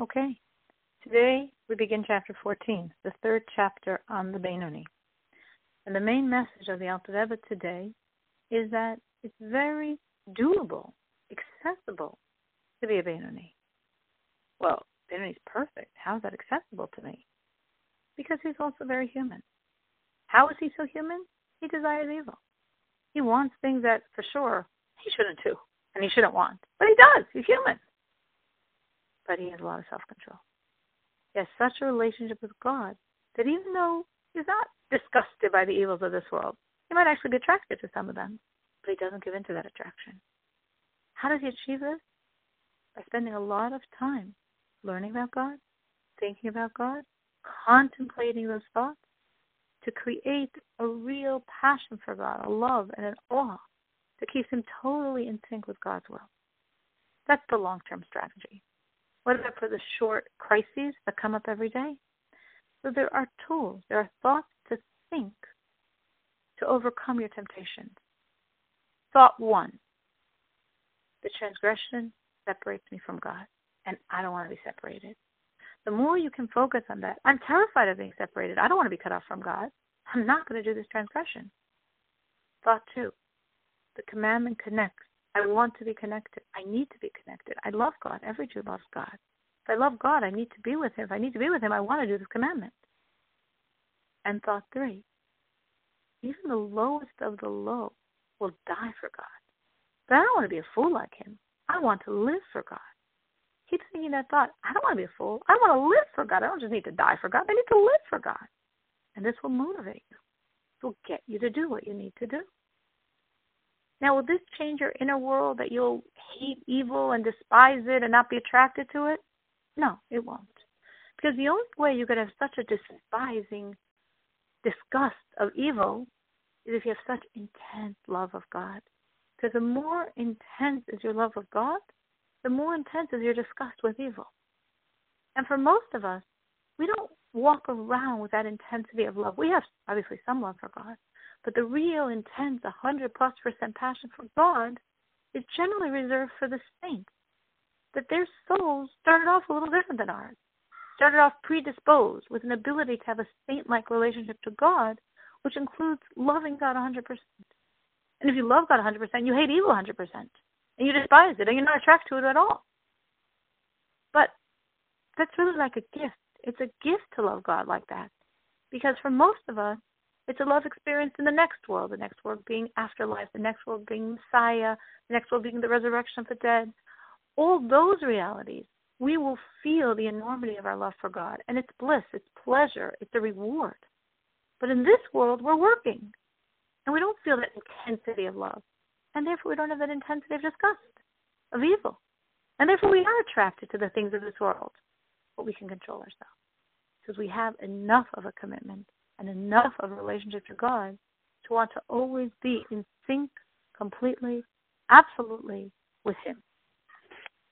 Okay. Today we begin chapter 14, the third chapter on the Benoni. And the main message of the Alter Rebbe today is that it's very doable, accessible to be a Benoni. Well, Benoni is perfect. How is that accessible to me? Because he's also very human. How is he so human? He desires evil. He wants things that, for sure, he shouldn't do and he shouldn't want. But he does. He's human but he has a lot of self control. He has such a relationship with God that even though he's not disgusted by the evils of this world, he might actually be attracted to some of them, but he doesn't give in to that attraction. How does he achieve this? By spending a lot of time learning about God, thinking about God, contemplating those thoughts to create a real passion for God, a love and an awe that keeps him totally in sync with God's will. That's the long term strategy. What about for the short crises that come up every day? So there are tools, there are thoughts to think to overcome your temptations. Thought one the transgression separates me from God, and I don't want to be separated. The more you can focus on that, I'm terrified of being separated. I don't want to be cut off from God. I'm not going to do this transgression. Thought two the commandment connects I want to be connected. I need to be connected. I love God. Every Jew loves God. If I love God, I need to be with Him. If I need to be with Him, I want to do this commandment. And thought three even the lowest of the low will die for God. But I don't want to be a fool like Him. I want to live for God. Keep thinking that thought. I don't want to be a fool. I want to live for God. I don't just need to die for God. I need to live for God. And this will motivate you. It will get you to do what you need to do. Now, will this change your inner world that you'll hate evil and despise it and not be attracted to it? No, it won't. Because the only way you could have such a despising disgust of evil is if you have such intense love of God. Because the more intense is your love of God, the more intense is your disgust with evil. And for most of us, we don't walk around with that intensity of love. We have obviously some love for God, but the real intense, 100 plus percent passion for God is generally reserved for the saints. That their souls started off a little different than ours. Started off predisposed with an ability to have a saint like relationship to God, which includes loving God 100%. And if you love God 100%, you hate evil 100%. And you despise it, and you're not attracted to it at all. But that's really like a gift. It's a gift to love God like that. Because for most of us, it's a love experience in the next world, the next world being afterlife, the next world being Messiah, the next world being the resurrection of the dead. All those realities, we will feel the enormity of our love for God. And it's bliss, it's pleasure, it's a reward. But in this world, we're working. And we don't feel that intensity of love. And therefore, we don't have that intensity of disgust, of evil. And therefore, we are attracted to the things of this world. But we can control ourselves because we have enough of a commitment and enough of a relationship to God to want to always be in sync completely, absolutely with Him.